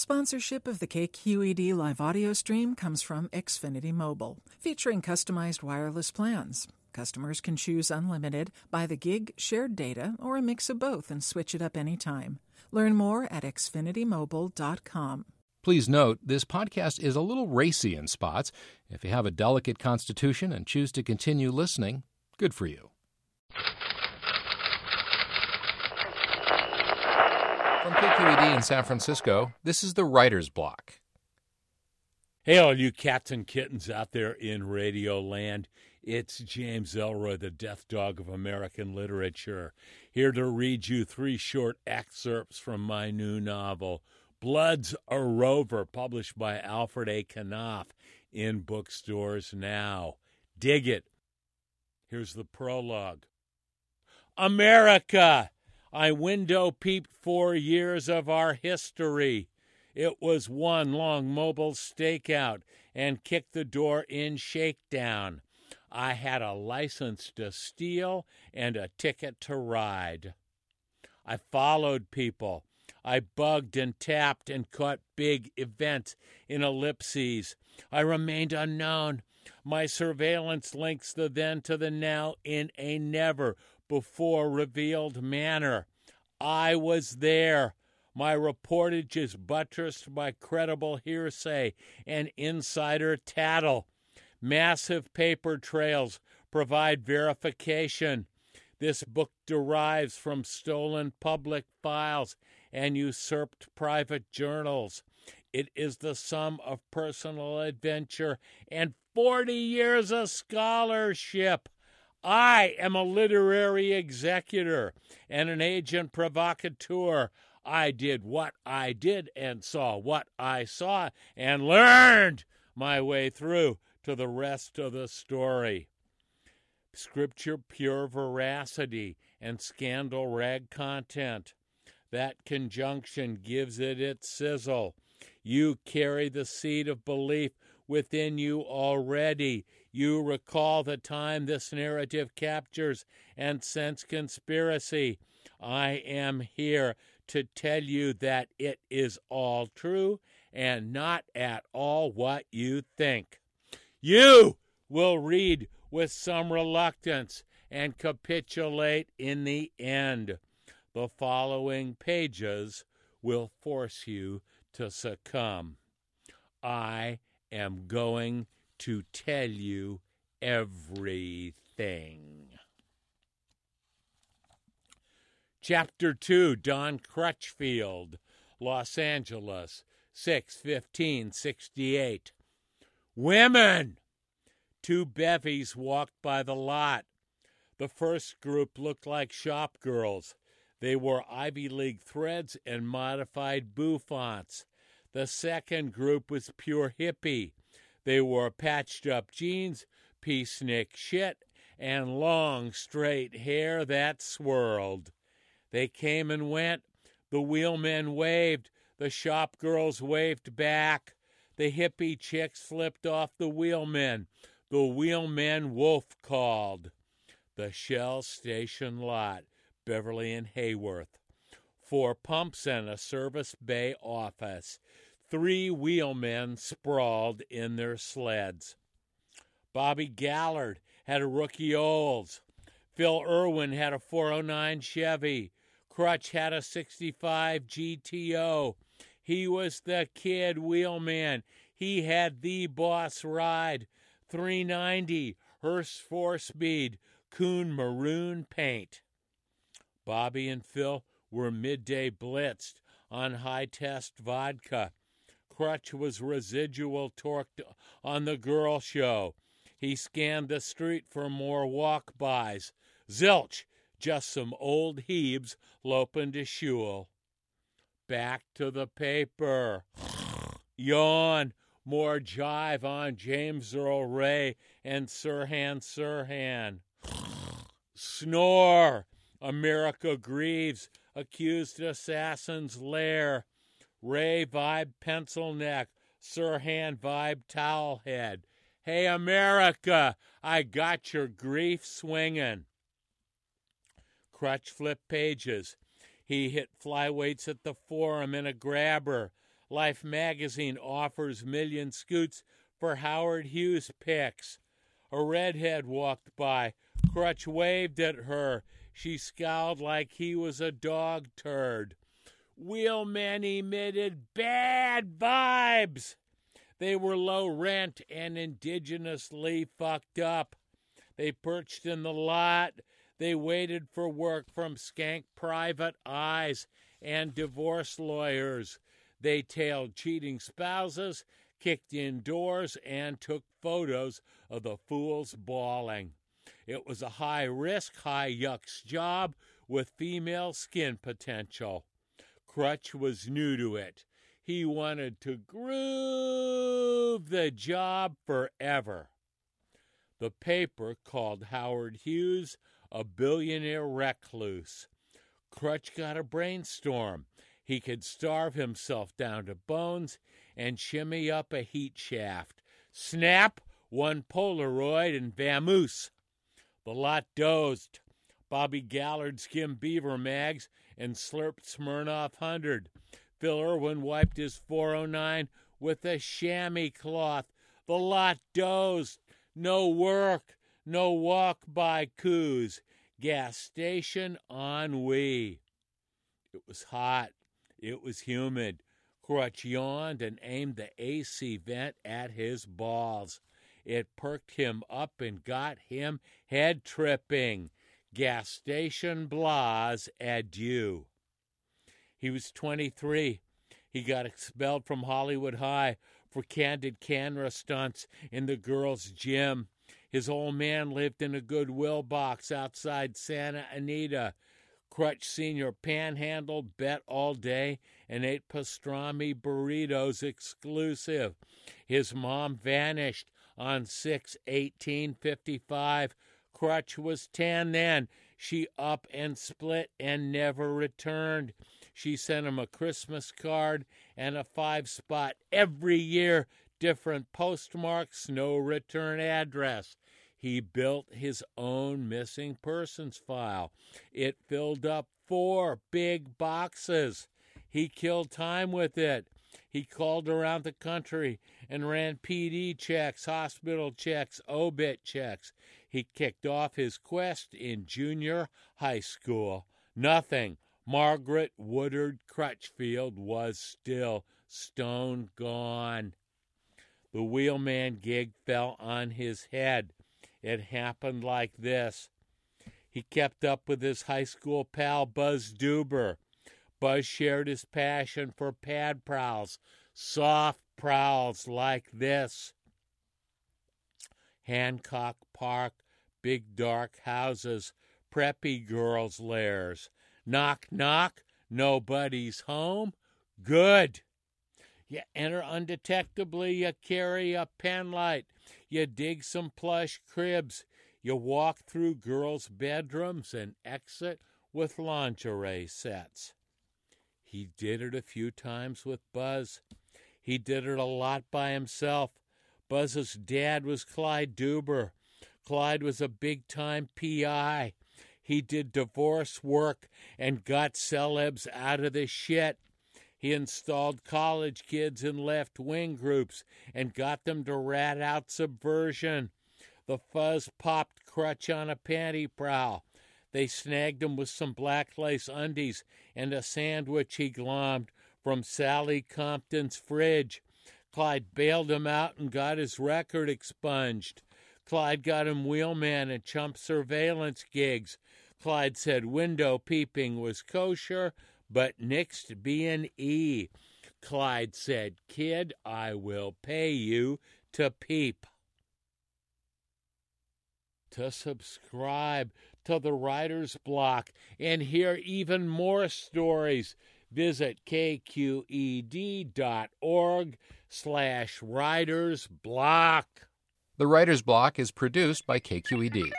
Sponsorship of the KQED live audio stream comes from Xfinity Mobile, featuring customized wireless plans. Customers can choose unlimited, by the gig, shared data, or a mix of both and switch it up anytime. Learn more at xfinitymobile.com. Please note, this podcast is a little racy in spots. If you have a delicate constitution and choose to continue listening, good for you. From KQED in San Francisco, this is the Writer's Block. Hey, all you cats and kittens out there in radio land. It's James Ellroy, the death dog of American literature, here to read you three short excerpts from my new novel, Blood's a Rover, published by Alfred A. Knopf in bookstores now. Dig it. Here's the prologue America! I window peeped four years of our history. It was one long mobile stakeout and kick the door in shakedown. I had a license to steal and a ticket to ride. I followed people. I bugged and tapped and caught big events in ellipses. I remained unknown. My surveillance links the then to the now in a never before revealed manner. I was there. My reportage is buttressed by credible hearsay and insider tattle. Massive paper trails provide verification. This book derives from stolen public files and usurped private journals. It is the sum of personal adventure and 40 years of scholarship. I am a literary executor and an agent provocateur. I did what I did and saw what I saw and learned my way through to the rest of the story. Scripture pure veracity and scandal rag content. That conjunction gives it its sizzle. You carry the seed of belief within you already. You recall the time this narrative captures and sense conspiracy. I am here to tell you that it is all true and not at all what you think. You will read with some reluctance and capitulate in the end. The following pages will force you to succumb. I am going to tell you everything. Chapter 2 Don Crutchfield, Los Angeles, 6 15 68. Women! Two bevies walked by the lot. The first group looked like shop girls. They wore Ivy League threads and modified bouffants. The second group was pure hippie. They wore patched up jeans, peacenik shit, and long straight hair that swirled. They came and went. The wheelmen waved. The shop girls waved back. The hippie chicks flipped off the wheelmen. The wheelmen wolf called. The Shell Station lot, Beverly and Hayworth. Four pumps and a service bay office. Three wheelmen sprawled in their sleds. Bobby Gallard had a rookie Olds. Phil Irwin had a 409 Chevy. Crutch had a 65 GTO. He was the kid wheelman. He had the boss ride. 390 Hurst four speed Coon maroon paint. Bobby and Phil were midday blitzed on high test vodka. Crutch was residual torqued on the girl show. He scanned the street for more walk bys. Zilch, just some old Hebes loping to shul. Back to the paper. Yawn. More jive on James Earl Ray and Sirhan Sirhan. Snore. America grieves. Accused assassin's lair. Ray vibe pencil neck. Sirhan vibe towel head. Hey, America, I got your grief swinging. Crutch flip pages. He hit flyweights at the forum in a grabber. Life magazine offers million scoots for Howard Hughes picks. A redhead walked by. Crutch waved at her. She scowled like he was a dog turd. Wheelman emitted bad vibes. They were low rent and indigenously fucked up. They perched in the lot. They waited for work from skank private eyes and divorce lawyers. They tailed cheating spouses, kicked indoors, and took photos of the fools bawling. It was a high risk, high yucks job with female skin potential. Crutch was new to it. He wanted to groove the job forever. The paper called Howard Hughes a billionaire recluse. Crutch got a brainstorm. He could starve himself down to bones and shimmy up a heat shaft. Snap, one Polaroid, and vamoose. The lot dozed. Bobby Gallard skimmed Beaver mags and slurped Smirnoff 100. Phil Irwin wiped his 409 with a chamois cloth. The lot dozed. No work, no walk by coos. Gas station ennui. It was hot. It was humid. Crutch yawned and aimed the AC vent at his balls. It perked him up and got him head tripping. Gas station blahs adieu. He was 23. He got expelled from Hollywood High for candid camera stunts in the girls' gym. His old man lived in a Goodwill box outside Santa Anita. Crutch Sr. panhandled, bet all day, and ate pastrami burritos exclusive. His mom vanished on 6 18 55. Crutch was 10 then. She up and split and never returned. She sent him a Christmas card and a five spot every year, different postmarks, no return address. He built his own missing persons file. It filled up four big boxes. He killed time with it. He called around the country and ran PD checks, hospital checks, obit checks. He kicked off his quest in junior high school. Nothing. Margaret Woodard Crutchfield was still stone gone. The wheelman gig fell on his head. It happened like this. He kept up with his high school pal Buzz Duber. Buzz shared his passion for pad prowls, soft prowls like this. Hancock Park, big dark houses, preppy girls' lairs. Knock, knock, nobody's home. Good. You enter undetectably, you carry a penlight, you dig some plush cribs, you walk through girls' bedrooms and exit with lingerie sets. He did it a few times with Buzz. He did it a lot by himself. Buzz's dad was Clyde Duber. Clyde was a big time PI. He did divorce work and got celebs out of the shit. He installed college kids in left wing groups and got them to rat out subversion. The fuzz popped crutch on a panty prowl. They snagged him with some black lace undies and a sandwich he glommed from Sally Compton's fridge. Clyde bailed him out and got his record expunged. Clyde got him wheelman and chump surveillance gigs. Clyde said window peeping was kosher, but nixed B&E. Clyde said, Kid, I will pay you to peep. To subscribe to the Writer's Block and hear even more stories, visit kqed.org slash writersblock. The Writer's Block is produced by KQED.